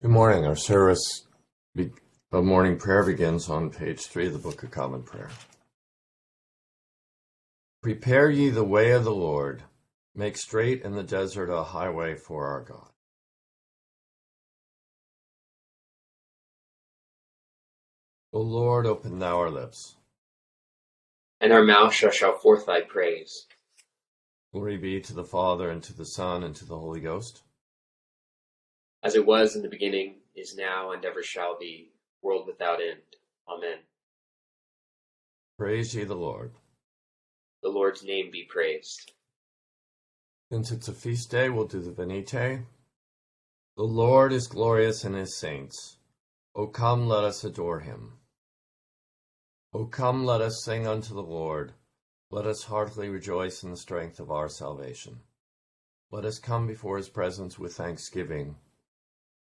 Good morning. Our service of morning prayer begins on page three of the Book of Common Prayer. Prepare ye the way of the Lord, make straight in the desert a highway for our God. O Lord, open thou our lips. And our mouth shall shout forth thy praise. Glory be to the Father, and to the Son, and to the Holy Ghost as it was in the beginning, is now, and ever shall be, world without end. Amen. Praise ye the Lord. The Lord's name be praised. Since it's a feast day, we'll do the Venite. The Lord is glorious in his saints. O come, let us adore him. O come, let us sing unto the Lord. Let us heartily rejoice in the strength of our salvation. Let us come before his presence with thanksgiving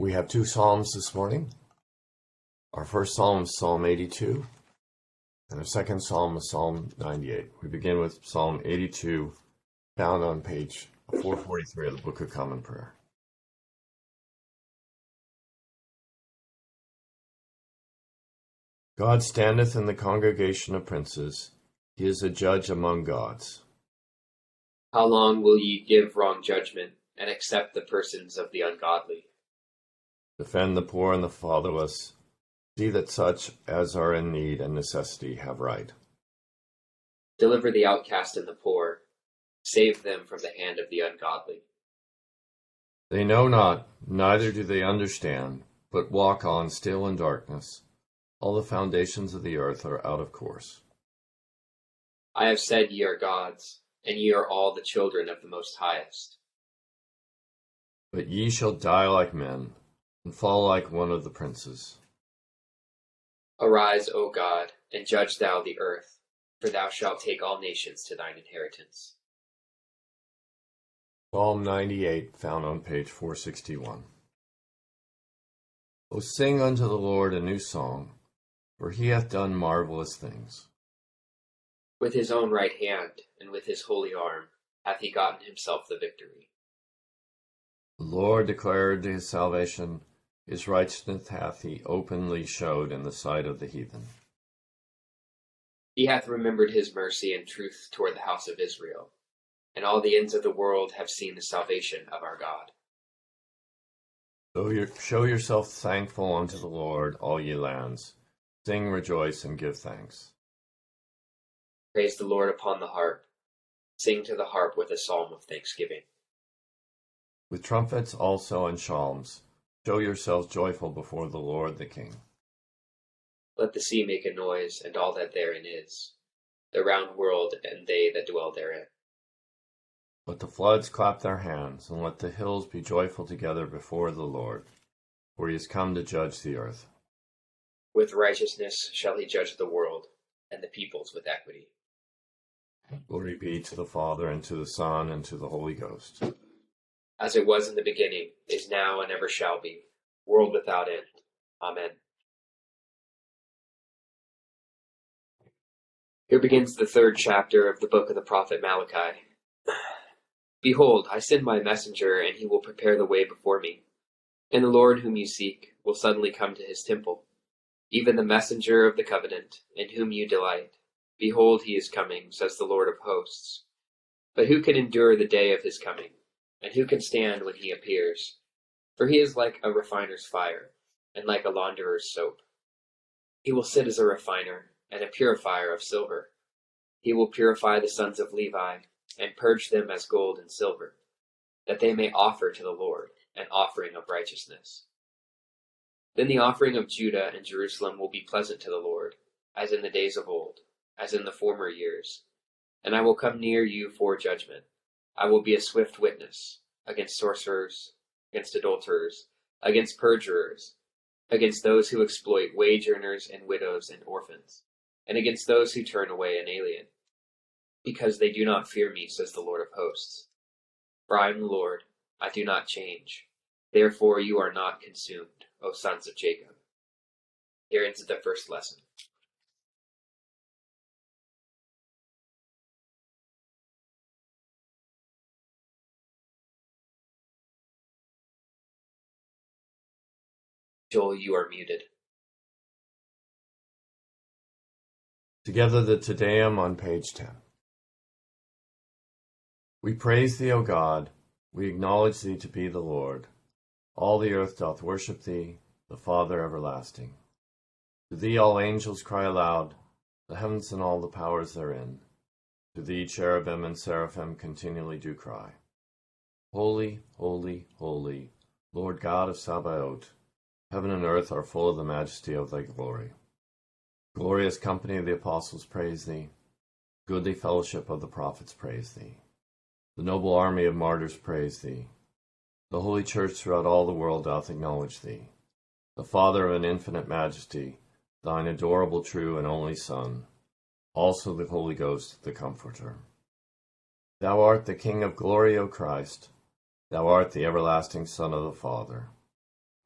We have two Psalms this morning. Our first Psalm is Psalm 82, and our second Psalm is Psalm 98. We begin with Psalm 82, found on page 443 of the Book of Common Prayer. God standeth in the congregation of princes, he is a judge among gods. How long will ye give wrong judgment, and accept the persons of the ungodly? Defend the poor and the fatherless. See that such as are in need and necessity have right. Deliver the outcast and the poor. Save them from the hand of the ungodly. They know not, neither do they understand, but walk on still in darkness. All the foundations of the earth are out of course. I have said ye are gods, and ye are all the children of the Most Highest. But ye shall die like men and fall like one of the princes. Arise, O God, and judge thou the earth, for thou shalt take all nations to thine inheritance. Psalm 98, found on page 461. O sing unto the Lord a new song, for he hath done marvelous things. With his own right hand and with his holy arm hath he gotten himself the victory. The Lord declared his salvation his righteousness hath he openly showed in the sight of the heathen. He hath remembered his mercy and truth toward the house of Israel, and all the ends of the world have seen the salvation of our God. So show yourself thankful unto the Lord, all ye lands. Sing, rejoice, and give thanks. Praise the Lord upon the harp. Sing to the harp with a psalm of thanksgiving. With trumpets also and psalms Show yourselves joyful before the Lord the King. Let the sea make a noise, and all that therein is, the round world and they that dwell therein. Let the floods clap their hands, and let the hills be joyful together before the Lord, for he is come to judge the earth. With righteousness shall he judge the world, and the peoples with equity. Glory be to the Father, and to the Son, and to the Holy Ghost as it was in the beginning, is now, and ever shall be, world without end. Amen. Here begins the third chapter of the book of the prophet Malachi. Behold, I send my messenger, and he will prepare the way before me. And the Lord whom you seek will suddenly come to his temple, even the messenger of the covenant, in whom you delight. Behold, he is coming, says the Lord of hosts. But who can endure the day of his coming? And who can stand when he appears? For he is like a refiner's fire, and like a launderer's soap. He will sit as a refiner and a purifier of silver. He will purify the sons of Levi, and purge them as gold and silver, that they may offer to the Lord an offering of righteousness. Then the offering of Judah and Jerusalem will be pleasant to the Lord, as in the days of old, as in the former years. And I will come near you for judgment. I will be a swift witness against sorcerers, against adulterers, against perjurers, against those who exploit wage earners and widows and orphans, and against those who turn away an alien, because they do not fear me, says the Lord of hosts. For I am the Lord, I do not change. Therefore you are not consumed, O sons of Jacob. Here ends the first lesson. Joel, you are muted. Together the Te Deum on page 10. We praise thee, O God, we acknowledge thee to be the Lord. All the earth doth worship thee, the Father everlasting. To thee all angels cry aloud, the heavens and all the powers therein. To thee cherubim and seraphim continually do cry. Holy, holy, holy, Lord God of Sabaoth, heaven and earth are full of the majesty of thy glory. Glorious company of the apostles praise thee, goodly fellowship of the prophets praise thee. The noble army of martyrs praise thee. The holy church throughout all the world doth acknowledge thee. The Father of an infinite majesty, thine adorable true and only Son, also the Holy Ghost, the Comforter. Thou art the King of glory, O Christ. Thou art the everlasting Son of the Father.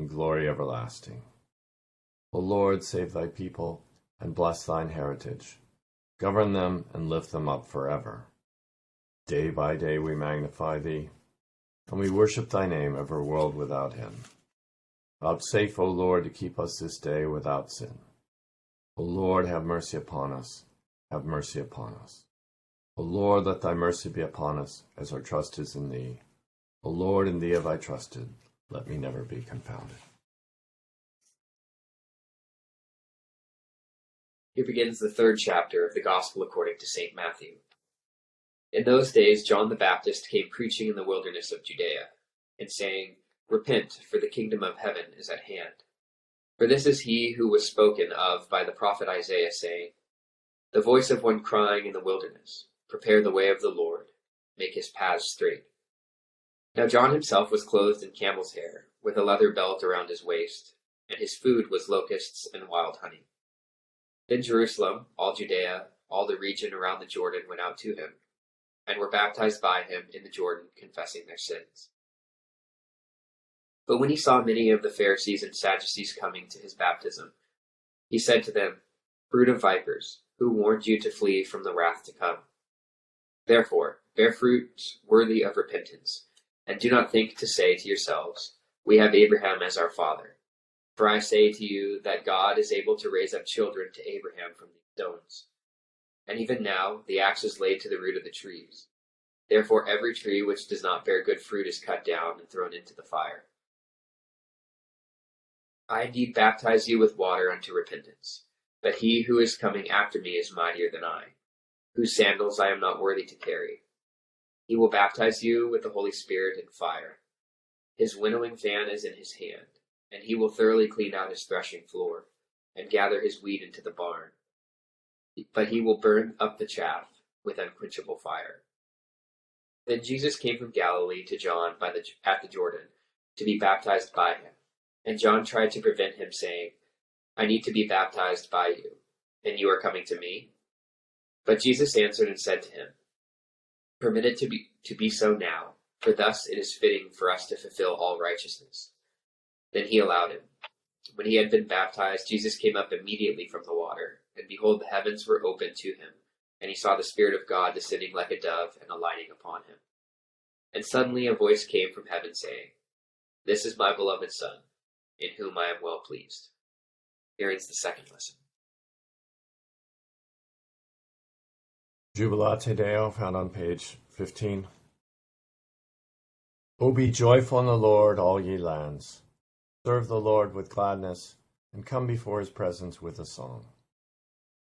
in glory everlasting. O Lord, save thy people, and bless thine heritage. Govern them and lift them up for forever. Day by day we magnify thee, and we worship thy name ever world without end. Vouchsafe, O Lord, to keep us this day without sin. O Lord, have mercy upon us, have mercy upon us. O Lord, let thy mercy be upon us, as our trust is in thee. O Lord, in thee have I trusted, let me never be confounded. Here begins the third chapter of the Gospel according to St. Matthew. In those days John the Baptist came preaching in the wilderness of Judea, and saying, Repent, for the kingdom of heaven is at hand. For this is he who was spoken of by the prophet Isaiah, saying, The voice of one crying in the wilderness, Prepare the way of the Lord, make his paths straight. Now John himself was clothed in camel's hair, with a leather belt around his waist, and his food was locusts and wild honey. Then Jerusalem, all Judea, all the region around the Jordan went out to him and were baptized by him in the Jordan, confessing their sins. But when he saw many of the Pharisees and Sadducees coming to his baptism, he said to them, Brood of vipers, who warned you to flee from the wrath to come? Therefore, bear fruit worthy of repentance, and do not think to say to yourselves, We have Abraham as our father. For I say to you that God is able to raise up children to Abraham from these stones. And even now the axe is laid to the root of the trees. Therefore every tree which does not bear good fruit is cut down and thrown into the fire. I indeed baptize you with water unto repentance, but he who is coming after me is mightier than I, whose sandals I am not worthy to carry. He will baptize you with the Holy Spirit and fire. His winnowing fan is in his hand, and he will thoroughly clean out his threshing floor, and gather his wheat into the barn but he will burn up the chaff with unquenchable fire. Then Jesus came from Galilee to John by the, at the Jordan to be baptized by him. And John tried to prevent him, saying, I need to be baptized by you, and you are coming to me? But Jesus answered and said to him, Permit it to be, to be so now, for thus it is fitting for us to fulfill all righteousness. Then he allowed him. When he had been baptized, Jesus came up immediately from the water, and behold, the heavens were opened to him, and he saw the Spirit of God descending like a dove and alighting upon him. And suddenly a voice came from heaven saying, This is my beloved Son, in whom I am well pleased. Here ends the second lesson. Jubilate Deo, found on page 15. O be joyful in the Lord, all ye lands. Serve the Lord with gladness, and come before his presence with a song.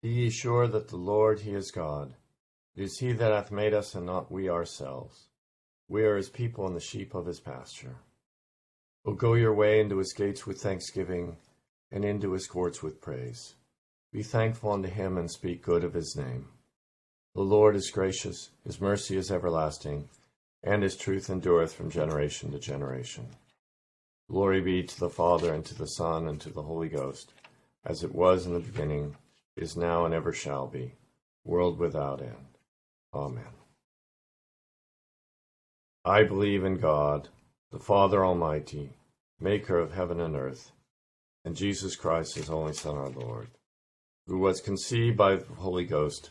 Be ye sure that the Lord, he is God. It is he that hath made us, and not we ourselves. We are his people and the sheep of his pasture. O go your way into his gates with thanksgiving, and into his courts with praise. Be thankful unto him, and speak good of his name. The Lord is gracious, his mercy is everlasting, and his truth endureth from generation to generation. Glory be to the Father, and to the Son, and to the Holy Ghost, as it was in the beginning, is now, and ever shall be, world without end. Amen. I believe in God, the Father Almighty, maker of heaven and earth, and Jesus Christ, his only Son, our Lord, who was conceived by the Holy Ghost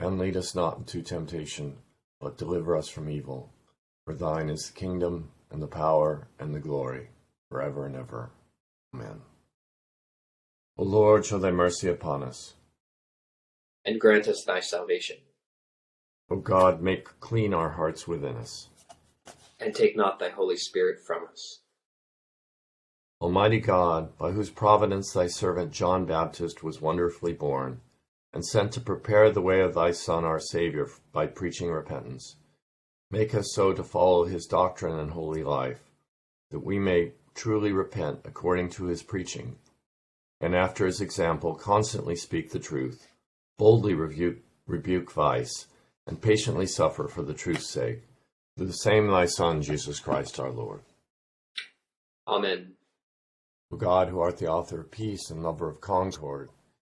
and lead us not into temptation, but deliver us from evil. For thine is the kingdom, and the power, and the glory, for ever and ever. Amen. O Lord, show thy mercy upon us. And grant us thy salvation. O God, make clean our hearts within us. And take not thy Holy Spirit from us. Almighty God, by whose providence thy servant John Baptist was wonderfully born, and sent to prepare the way of thy Son, our Saviour, by preaching repentance. Make us so to follow his doctrine and holy life, that we may truly repent according to his preaching, and after his example constantly speak the truth, boldly rebuke, rebuke vice, and patiently suffer for the truth's sake, through the same thy Son, Jesus Christ our Lord. Amen. O God, who art the author of peace and lover of concord,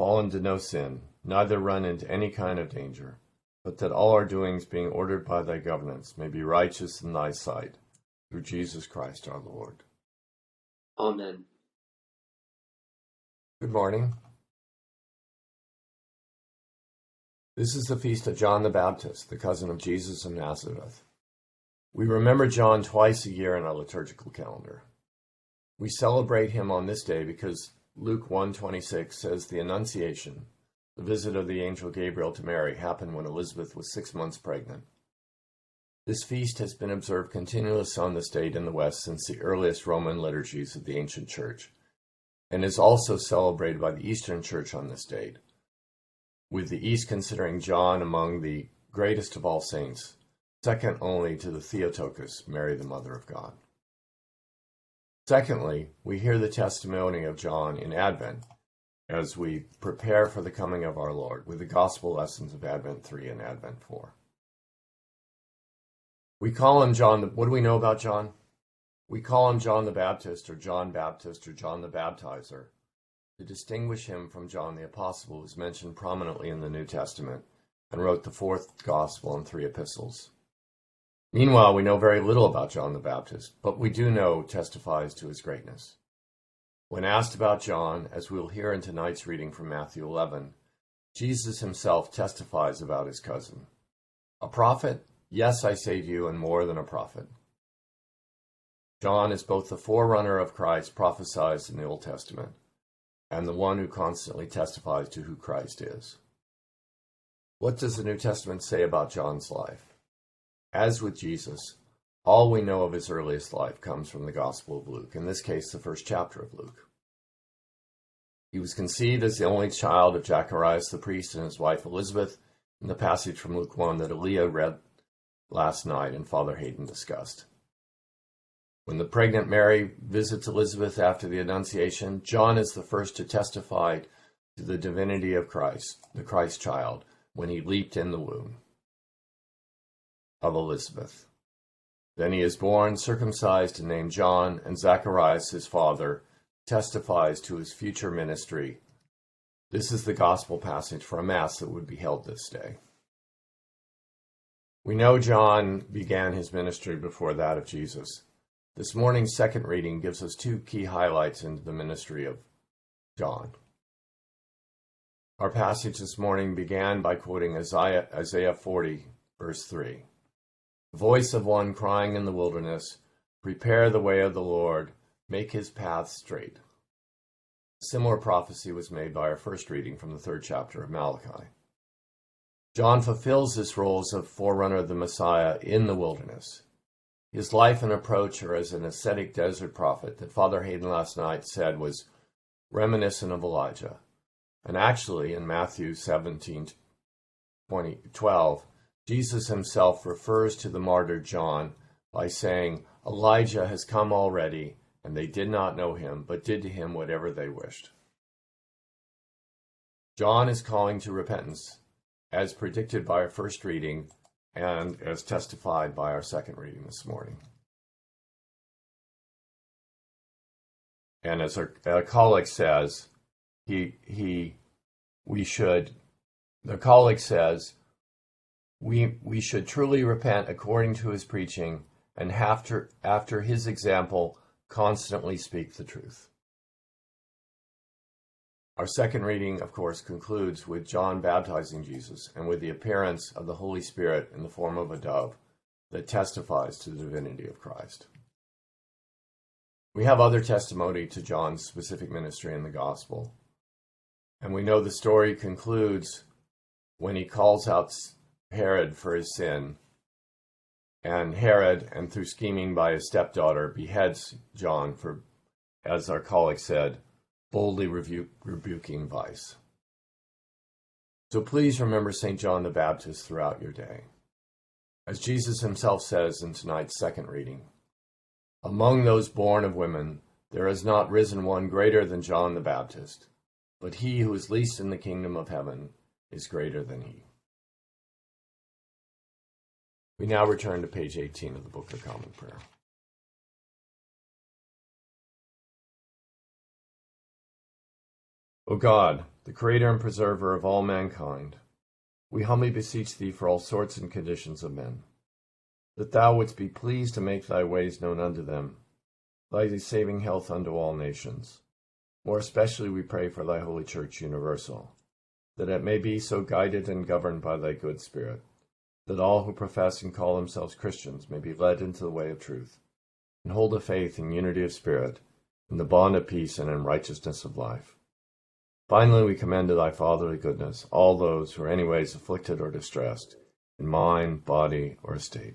fall into no sin, neither run into any kind of danger, but that all our doings, being ordered by thy governance, may be righteous in thy sight, through Jesus Christ our Lord. Amen. Good morning. This is the feast of John the Baptist, the cousin of Jesus of Nazareth. We remember John twice a year in our liturgical calendar. We celebrate him on this day because Luke 1:26 says the Annunciation, the visit of the angel Gabriel to Mary, happened when Elizabeth was six months pregnant. This feast has been observed continuously on this date in the West since the earliest Roman liturgies of the ancient Church, and is also celebrated by the Eastern Church on this date, with the East considering John among the greatest of all saints, second only to the Theotokos, Mary the Mother of God. Secondly, we hear the testimony of John in Advent as we prepare for the coming of our Lord with the gospel lessons of Advent 3 and Advent 4. We call him John. What do we know about John? We call him John the Baptist or John Baptist or John the Baptizer to distinguish him from John the Apostle, who is mentioned prominently in the New Testament and wrote the fourth gospel and three epistles. Meanwhile, we know very little about John the Baptist, but we do know testifies to his greatness. When asked about John, as we'll hear in tonight's reading from Matthew 11, Jesus himself testifies about his cousin. A prophet? Yes, I say to you, and more than a prophet. John is both the forerunner of Christ prophesied in the Old Testament and the one who constantly testifies to who Christ is. What does the New Testament say about John's life? As with Jesus, all we know of his earliest life comes from the Gospel of Luke, in this case, the first chapter of Luke. He was conceived as the only child of Zacharias the priest and his wife Elizabeth, in the passage from Luke 1 that Aaliyah read last night and Father Hayden discussed. When the pregnant Mary visits Elizabeth after the Annunciation, John is the first to testify to the divinity of Christ, the Christ child, when he leaped in the womb of Elizabeth. Then he is born, circumcised, and named John, and Zacharias, his father, testifies to his future ministry. This is the gospel passage for a Mass that would be held this day. We know John began his ministry before that of Jesus. This morning's second reading gives us two key highlights into the ministry of John. Our passage this morning began by quoting Isaiah, Isaiah 40, verse 3. Voice of one crying in the wilderness, Prepare the way of the Lord, make his path straight. Similar prophecy was made by our first reading from the third chapter of Malachi. John fulfills this role as a forerunner of the Messiah in the wilderness. His life and approach are as an ascetic desert prophet that Father Hayden last night said was reminiscent of Elijah. And actually, in Matthew 17 20, 12, Jesus himself refers to the martyr John by saying, Elijah has come already, and they did not know him, but did to him whatever they wished. John is calling to repentance, as predicted by our first reading, and as testified by our second reading this morning. And as our, our colleague says, he he we should the colleague says we we should truly repent according to his preaching and after after his example constantly speak the truth. Our second reading, of course, concludes with John baptizing Jesus and with the appearance of the Holy Spirit in the form of a dove that testifies to the divinity of Christ. We have other testimony to John's specific ministry in the gospel. And we know the story concludes when he calls out Herod for his sin. And Herod, and through scheming by his stepdaughter, beheads John for, as our colleague said, boldly rebu- rebuking vice. So please remember St. John the Baptist throughout your day. As Jesus himself says in tonight's second reading, Among those born of women, there has not risen one greater than John the Baptist, but he who is least in the kingdom of heaven is greater than he. We now return to page 18 of the Book of Common Prayer. O God, the creator and preserver of all mankind, we humbly beseech thee for all sorts and conditions of men, that thou wouldst be pleased to make thy ways known unto them, thy saving health unto all nations. More especially we pray for thy holy church universal, that it may be so guided and governed by thy good spirit, that all who profess and call themselves Christians may be led into the way of truth, and hold a faith in unity of spirit, in the bond of peace and in righteousness of life Finally, we commend to thy fatherly goodness all those who are anyways afflicted or distressed, in mind, body, or estate.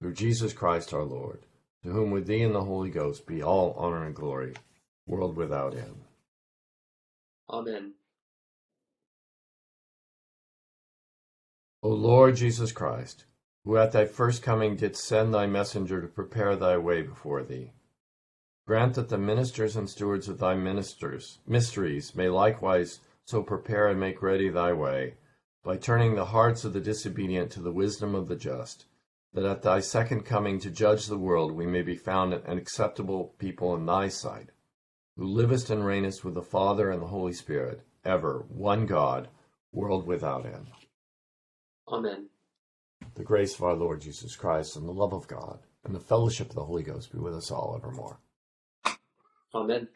Through Jesus Christ our Lord, to whom with thee and the Holy Ghost be all honor and glory, world without end. Amen. O Lord Jesus Christ, who at thy first coming didst send thy messenger to prepare thy way before thee, grant that the ministers and stewards of thy ministers mysteries may likewise so prepare and make ready thy way, by turning the hearts of the disobedient to the wisdom of the just that at thy second coming to judge the world we may be found an acceptable people in thy sight, who livest and reignest with the Father and the Holy Spirit, ever one God, world without end. Amen. The grace of our Lord Jesus Christ and the love of God and the fellowship of the Holy Ghost be with us all evermore. Amen.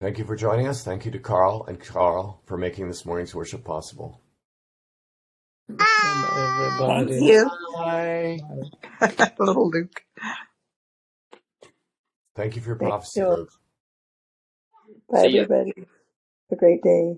Thank you for joining us. Thank you to Carl and Carl for making this morning's worship possible. Thank everybody. you, Bye. little Luke. Thank you for your Thank prophecy, you. Luke. Bye, See ya. everybody. Have a great day.